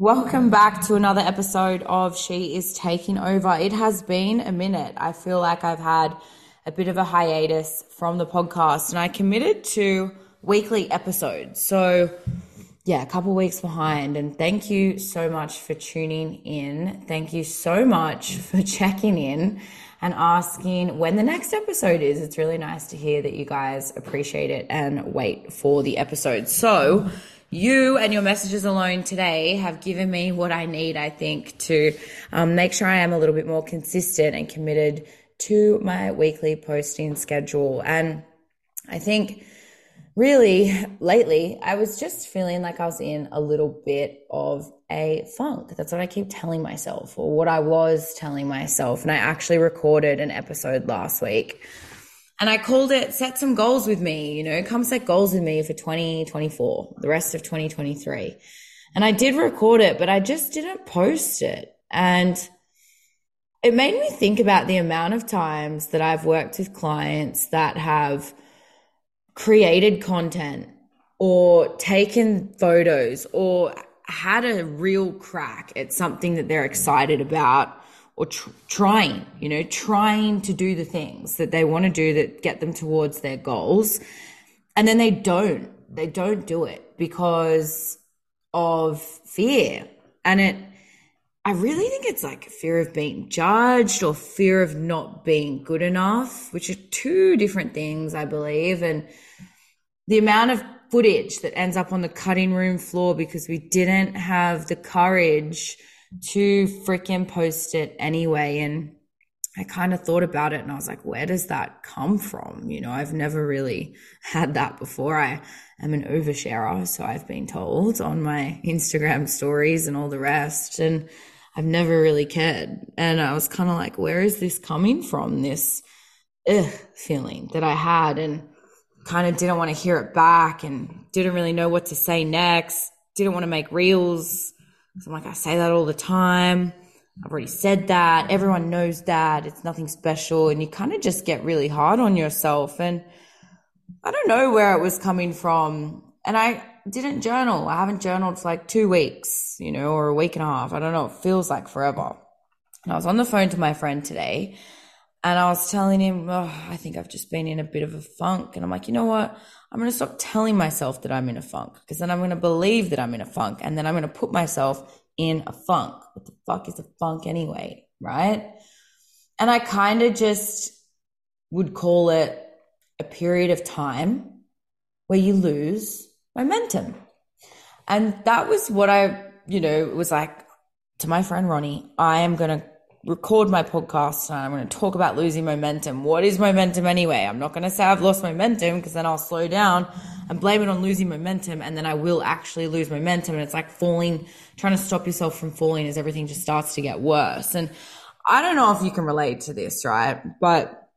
Welcome back to another episode of She is Taking Over. It has been a minute. I feel like I've had a bit of a hiatus from the podcast and I committed to weekly episodes. So, yeah, a couple weeks behind. And thank you so much for tuning in. Thank you so much for checking in and asking when the next episode is. It's really nice to hear that you guys appreciate it and wait for the episode. So, you and your messages alone today have given me what I need, I think, to um, make sure I am a little bit more consistent and committed to my weekly posting schedule. And I think really lately, I was just feeling like I was in a little bit of a funk. That's what I keep telling myself, or what I was telling myself. And I actually recorded an episode last week and I called it set some goals with me, you know, come set goals with me for 2024, the rest of 2023. And I did record it, but I just didn't post it. And it made me think about the amount of times that I've worked with clients that have created content or taken photos or had a real crack at something that they're excited about or tr- trying, you know, trying to do the things that they want to do that get them towards their goals. And then they don't, they don't do it because of fear. And it, I really think it's like fear of being judged or fear of not being good enough, which are two different things, I believe. And the amount of footage that ends up on the cutting room floor because we didn't have the courage to freaking post it anyway. And I kind of thought about it and I was like, where does that come from? You know, I've never really had that before. I am an oversharer, so I've been told on my Instagram stories and all the rest. And I've never really cared. And I was kind of like, where is this coming from? This ugh, feeling that I had and kind of didn't want to hear it back and didn't really know what to say next. Didn't want to make reels I'm like, I say that all the time. I've already said that. Everyone knows that. It's nothing special. And you kind of just get really hard on yourself. And I don't know where it was coming from. And I didn't journal. I haven't journaled for like two weeks, you know, or a week and a half. I don't know. It feels like forever. And I was on the phone to my friend today and I was telling him, oh, I think I've just been in a bit of a funk. And I'm like, you know what? I'm going to stop telling myself that I'm in a funk because then I'm going to believe that I'm in a funk and then I'm going to put myself in a funk. What the fuck is a funk anyway? Right. And I kind of just would call it a period of time where you lose momentum. And that was what I, you know, was like to my friend Ronnie, I am going to record my podcast and I'm going to talk about losing momentum. What is momentum anyway? I'm not going to say I've lost momentum because then I'll slow down and blame it on losing momentum and then I will actually lose momentum. And it's like falling, trying to stop yourself from falling as everything just starts to get worse. And I don't know if you can relate to this, right? But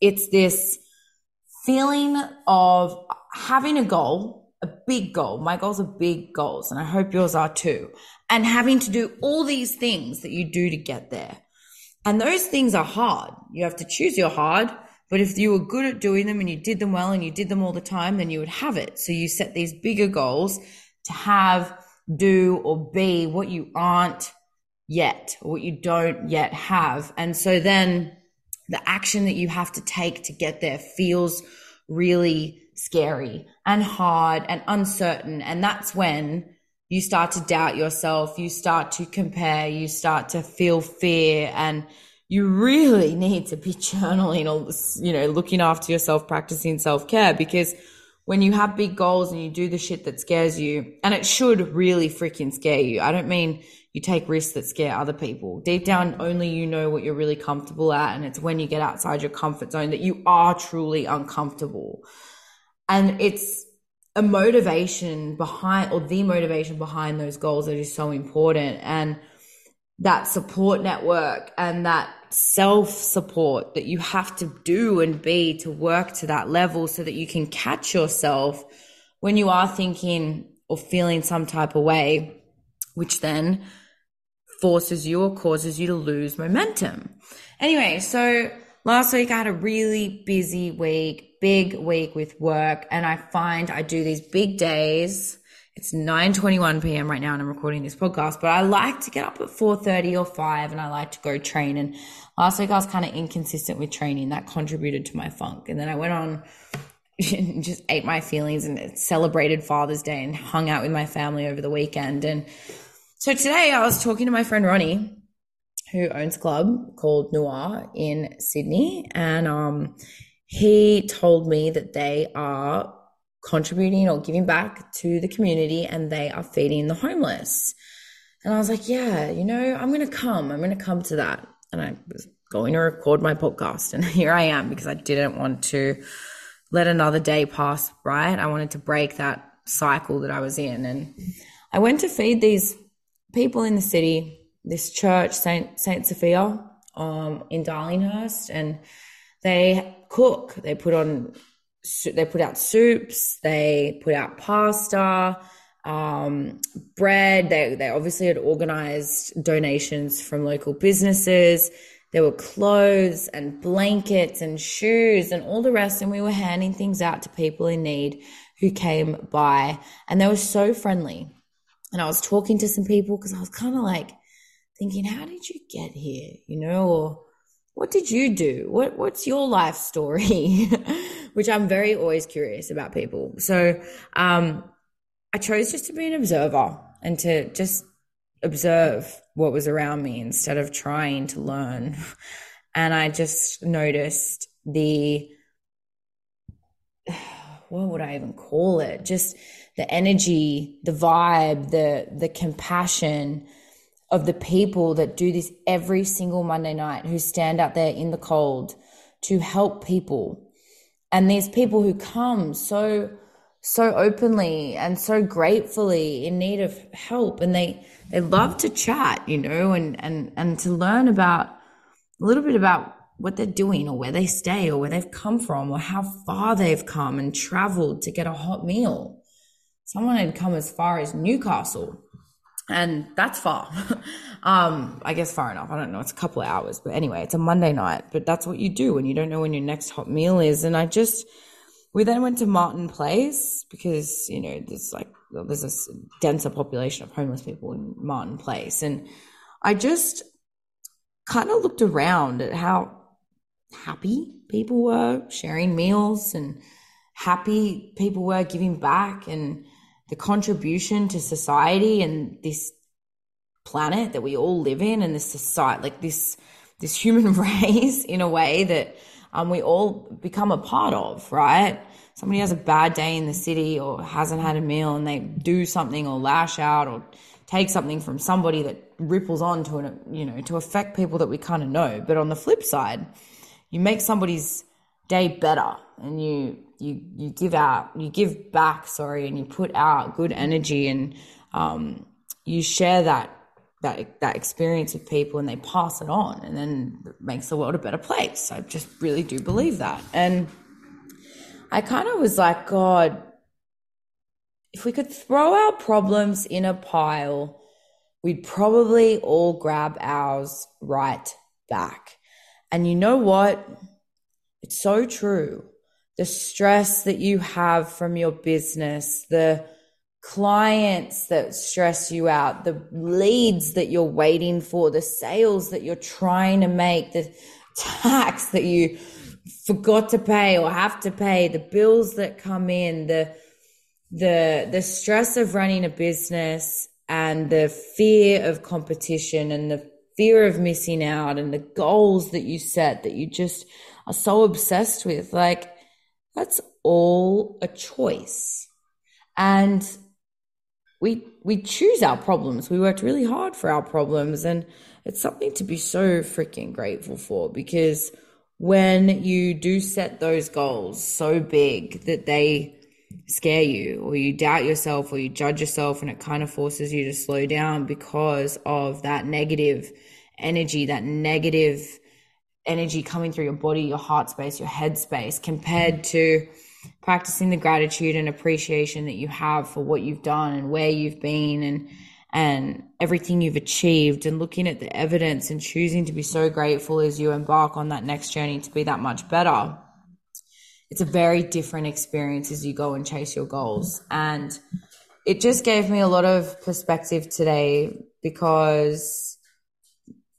it's this feeling of having a goal, a big goal. My goals are big goals and I hope yours are too and having to do all these things that you do to get there. And those things are hard. You have to choose your hard. But if you were good at doing them and you did them well and you did them all the time, then you would have it. So you set these bigger goals to have, do, or be what you aren't yet, or what you don't yet have. And so then the action that you have to take to get there feels really scary and hard and uncertain. And that's when you start to doubt yourself, you start to compare, you start to feel fear. And you really need to be journaling or you know looking after yourself practicing self-care. Because when you have big goals and you do the shit that scares you and it should really freaking scare you. I don't mean you take risks that scare other people. Deep down only you know what you're really comfortable at. And it's when you get outside your comfort zone that you are truly uncomfortable and it's a motivation behind or the motivation behind those goals that is so important and that support network and that self support that you have to do and be to work to that level so that you can catch yourself when you are thinking or feeling some type of way, which then forces you or causes you to lose momentum. Anyway, so last week I had a really busy week big week with work and I find I do these big days. It's 9:21 p.m. right now and I'm recording this podcast, but I like to get up at 4:30 or 5 and I like to go train. And last week I was kind of inconsistent with training. That contributed to my funk. And then I went on and just ate my feelings and celebrated Father's Day and hung out with my family over the weekend. And so today I was talking to my friend Ronnie who owns a club called Noir in Sydney. And um he told me that they are contributing or giving back to the community and they are feeding the homeless. And I was like, yeah, you know, I'm going to come. I'm going to come to that. And I was going to record my podcast. And here I am because I didn't want to let another day pass, right? I wanted to break that cycle that I was in. And I went to feed these people in the city, this church, Saint, Saint Sophia, um, in Darlinghurst. And they cook, they put on they put out soups, they put out pasta, um, bread. They, they obviously had organized donations from local businesses. There were clothes and blankets and shoes and all the rest. And we were handing things out to people in need who came by. And they were so friendly. And I was talking to some people because I was kind of like thinking, how did you get here? You know, or what did you do? What what's your life story? Which I'm very always curious about people. So um, I chose just to be an observer and to just observe what was around me instead of trying to learn. And I just noticed the what would I even call it? Just the energy, the vibe, the the compassion of the people that do this every single Monday night who stand out there in the cold to help people. And these people who come so so openly and so gratefully in need of help and they they love to chat, you know, and and and to learn about a little bit about what they're doing or where they stay or where they've come from or how far they've come and traveled to get a hot meal. Someone had come as far as Newcastle and that's far. um, I guess far enough. I don't know. It's a couple of hours, but anyway, it's a Monday night. But that's what you do when you don't know when your next hot meal is. And I just, we then went to Martin Place because you know there's like there's a denser population of homeless people in Martin Place, and I just kind of looked around at how happy people were sharing meals and happy people were giving back and the contribution to society and this planet that we all live in and this society like this this human race in a way that um, we all become a part of right? Somebody has a bad day in the city or hasn't had a meal and they do something or lash out or take something from somebody that ripples on to an, you know to affect people that we kind of know. But on the flip side you make somebody's day better. And you you you give out you give back sorry and you put out good energy and um, you share that that that experience with people and they pass it on and then it makes the world a better place. I just really do believe that. And i kind of was like god if we could throw our problems in a pile we'd probably all grab ours right back. And you know what it's so true. The stress that you have from your business, the clients that stress you out, the leads that you're waiting for, the sales that you're trying to make, the tax that you forgot to pay or have to pay, the bills that come in, the the the stress of running a business and the fear of competition and the fear of missing out and the goals that you set that you just are so obsessed with like that's all a choice. And we we choose our problems. We worked really hard for our problems and it's something to be so freaking grateful for because when you do set those goals so big that they scare you or you doubt yourself or you judge yourself and it kind of forces you to slow down because of that negative energy, that negative energy coming through your body, your heart space, your head space, compared to practicing the gratitude and appreciation that you have for what you've done and where you've been and and everything you've achieved and looking at the evidence and choosing to be so grateful as you embark on that next journey to be that much better. It's a very different experience as you go and chase your goals. And it just gave me a lot of perspective today because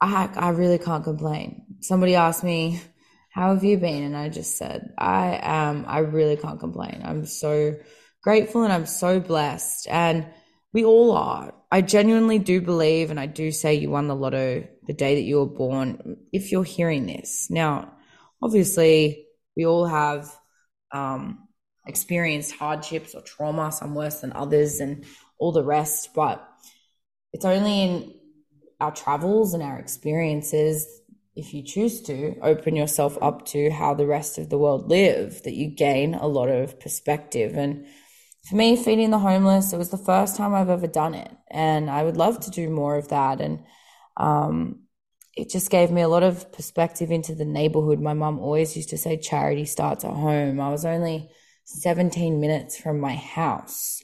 I I really can't complain. Somebody asked me, "How have you been?" and I just said, "I am. I really can't complain. I'm so grateful and I'm so blessed." And we all are. I genuinely do believe, and I do say you won the lotto the day that you were born. If you're hearing this now, obviously we all have um, experienced hardships or trauma, some worse than others, and all the rest. But it's only in our travels and our experiences, if you choose to open yourself up to how the rest of the world live, that you gain a lot of perspective. And for me, feeding the homeless, it was the first time I've ever done it. And I would love to do more of that. And um, it just gave me a lot of perspective into the neighborhood. My mum always used to say charity starts at home. I was only 17 minutes from my house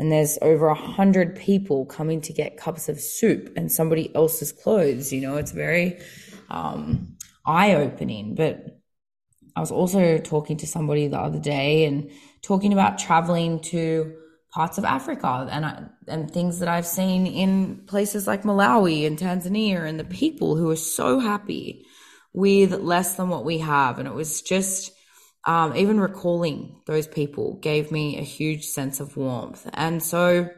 and there's over a hundred people coming to get cups of soup and somebody else's clothes. You know, it's very um, eye opening. But I was also talking to somebody the other day and talking about traveling to parts of Africa and I, and things that I've seen in places like Malawi and Tanzania and the people who are so happy with less than what we have. And it was just um, even recalling those people gave me a huge sense of warmth. And so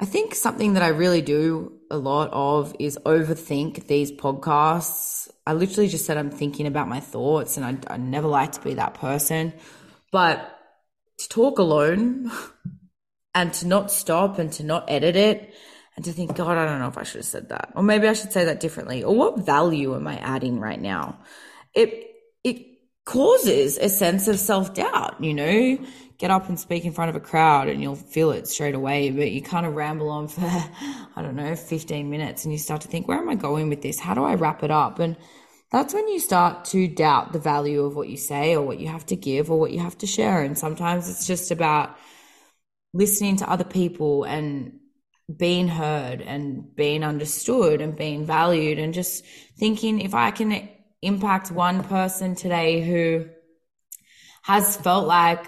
I think something that I really do a lot of is overthink these podcasts. I literally just said I'm thinking about my thoughts, and I, I never like to be that person. But to talk alone and to not stop and to not edit it and to think, God, I don't know if I should have said that. Or maybe I should say that differently. Or what value am I adding right now? It, it causes a sense of self doubt, you know, get up and speak in front of a crowd and you'll feel it straight away, but you kind of ramble on for, I don't know, 15 minutes and you start to think, where am I going with this? How do I wrap it up? And that's when you start to doubt the value of what you say or what you have to give or what you have to share. And sometimes it's just about listening to other people and being heard and being understood and being valued and just thinking if I can impact one person today who has felt like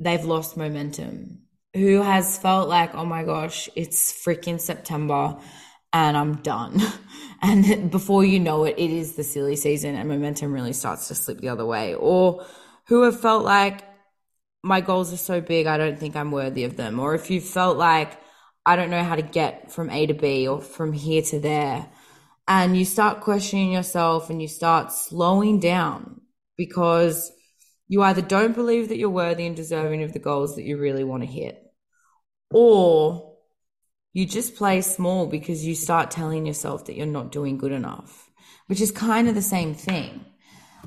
they've lost momentum, who has felt like, oh my gosh, it's freaking September and I'm done. And before you know it, it is the silly season and momentum really starts to slip the other way. Or who have felt like my goals are so big, I don't think I'm worthy of them. Or if you felt like I don't know how to get from A to B or from here to there and you start questioning yourself and you start slowing down because you either don't believe that you're worthy and deserving of the goals that you really want to hit, or you just play small because you start telling yourself that you're not doing good enough, which is kind of the same thing.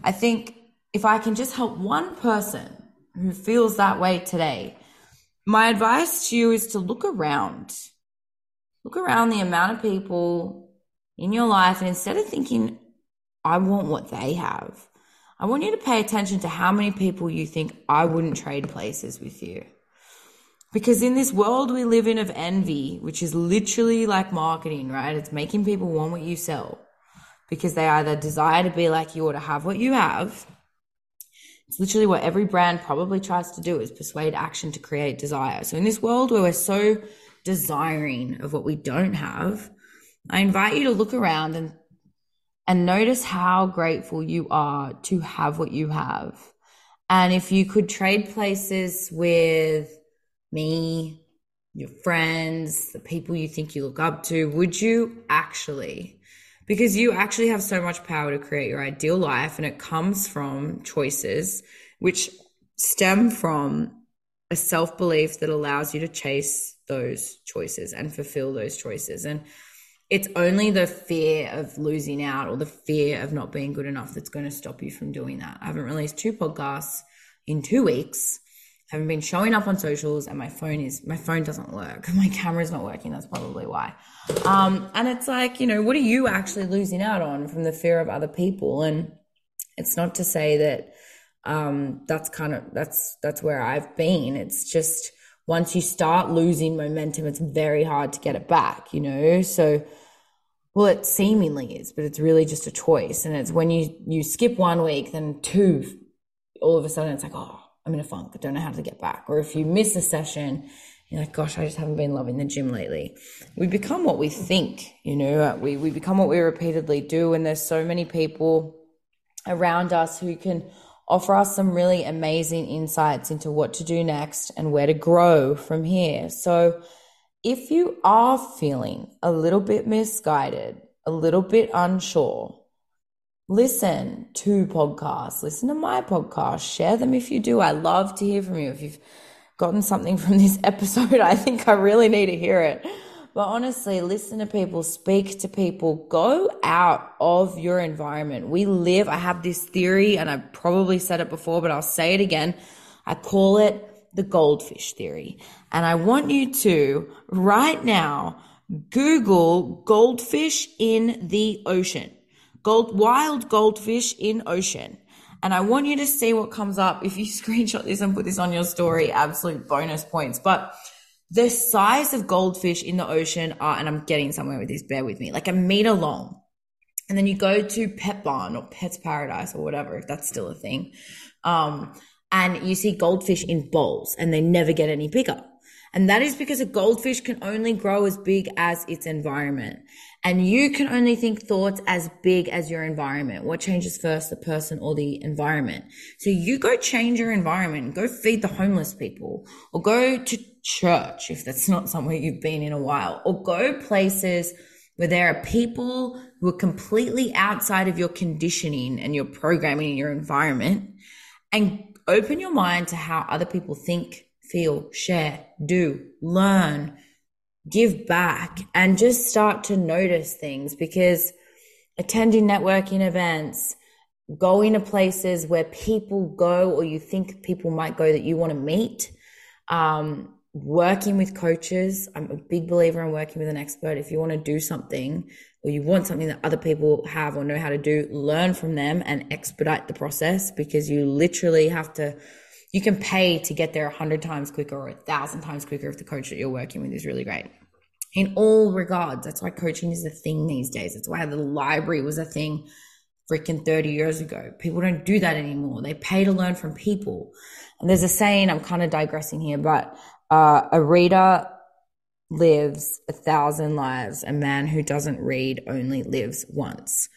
I think if I can just help one person who feels that way today, my advice to you is to look around. Look around the amount of people in your life. And instead of thinking, I want what they have, I want you to pay attention to how many people you think I wouldn't trade places with you. Because in this world we live in of envy, which is literally like marketing, right? It's making people want what you sell because they either desire to be like you or to have what you have. It's literally what every brand probably tries to do is persuade action to create desire. So in this world where we're so desiring of what we don't have, I invite you to look around and and notice how grateful you are to have what you have. And if you could trade places with me, your friends, the people you think you look up to, would you actually? Because you actually have so much power to create your ideal life, and it comes from choices which stem from a self belief that allows you to chase those choices and fulfill those choices. And it's only the fear of losing out or the fear of not being good enough that's going to stop you from doing that. I haven't released two podcasts in two weeks. I haven't been showing up on socials and my phone is my phone doesn't work. My camera's not working. That's probably why. Um, and it's like, you know, what are you actually losing out on from the fear of other people? And it's not to say that um, that's kind of that's that's where I've been. It's just once you start losing momentum, it's very hard to get it back, you know? So well, it seemingly is, but it's really just a choice. And it's when you, you skip one week, then two, all of a sudden it's like, oh, I'm in a funk. I don't know how to get back. Or if you miss a session, you're like, gosh, I just haven't been loving the gym lately. We become what we think, you know, uh, we, we become what we repeatedly do. And there's so many people around us who can offer us some really amazing insights into what to do next and where to grow from here. So if you are feeling a little bit misguided, a little bit unsure, listen to podcasts, listen to my podcast, share them if you do. I love to hear from you. If you've gotten something from this episode, I think I really need to hear it. But honestly, listen to people, speak to people, go out of your environment. We live, I have this theory, and I've probably said it before, but I'll say it again. I call it the goldfish theory. And I want you to right now Google goldfish in the ocean. Gold, wild goldfish in ocean. And I want you to see what comes up. If you screenshot this and put this on your story, absolute bonus points. But the size of goldfish in the ocean are, and I'm getting somewhere with this, bear with me, like a meter long. And then you go to Petbarn or Pets Paradise or whatever, if that's still a thing. Um, and you see goldfish in bowls and they never get any bigger. And that is because a goldfish can only grow as big as its environment. And you can only think thoughts as big as your environment. What changes first, the person or the environment? So you go change your environment, go feed the homeless people, or go to church if that's not somewhere you've been in a while, or go places where there are people who are completely outside of your conditioning and your programming in your environment and open your mind to how other people think, feel, share, do, learn, give back and just start to notice things. Because attending networking events, going to places where people go or you think people might go that you want to meet, um, working with coaches. I'm a big believer in working with an expert. If you want to do something or you want something that other people have or know how to do, learn from them and expedite the process because you literally have to you can pay to get there a hundred times quicker or a thousand times quicker if the coach that you're working with is really great. In all regards, that's why coaching is a thing these days. That's why the library was a thing freaking 30 years ago. People don't do that anymore. They pay to learn from people. And there's a saying, I'm kind of digressing here, but uh, a reader lives a thousand lives. A man who doesn't read only lives once.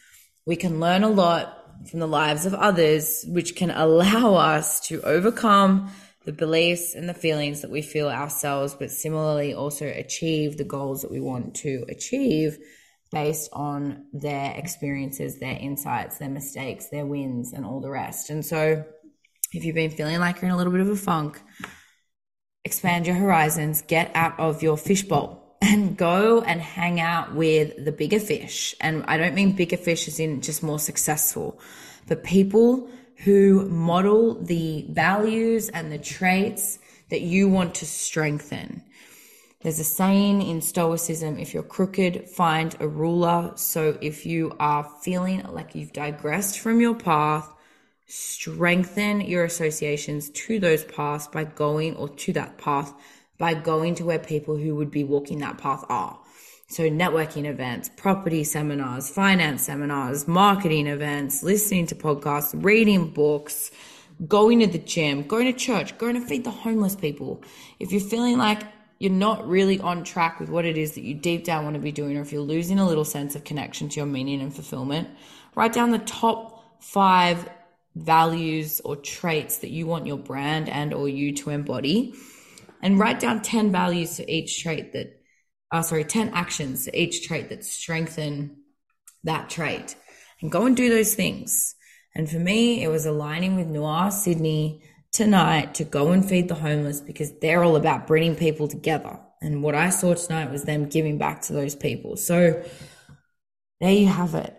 We can learn a lot from the lives of others, which can allow us to overcome the beliefs and the feelings that we feel ourselves, but similarly also achieve the goals that we want to achieve based on their experiences, their insights, their mistakes, their wins, and all the rest. And so, if you've been feeling like you're in a little bit of a funk, expand your horizons, get out of your fishbowl and go and hang out with the bigger fish. And I don't mean bigger fish as in just more successful, but people who model the values and the traits that you want to strengthen. There's a saying in Stoicism if you're crooked, find a ruler. So if you are feeling like you've digressed from your path, strengthen your associations to those paths by going or to that path by going to where people who would be walking that path are. So networking events, property seminars, finance seminars, marketing events, listening to podcasts, reading books, going to the gym, going to church, going to feed the homeless people. If you're feeling like you're not really on track with what it is that you deep down want to be doing, or if you're losing a little sense of connection to your meaning and fulfillment, write down the top five values or traits that you want your brand and or you to embody and write down 10 values to each trait that, uh, sorry, 10 actions to each trait that strengthen that trait and go and do those things. And for me, it was aligning with Noir Sydney tonight to go and feed the homeless because they're all about bringing people together. And what I saw tonight was them giving back to those people. So there you have it.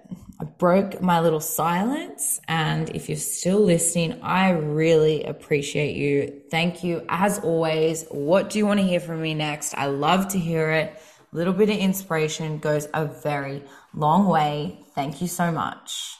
Broke my little silence. And if you're still listening, I really appreciate you. Thank you. As always, what do you want to hear from me next? I love to hear it. A little bit of inspiration goes a very long way. Thank you so much.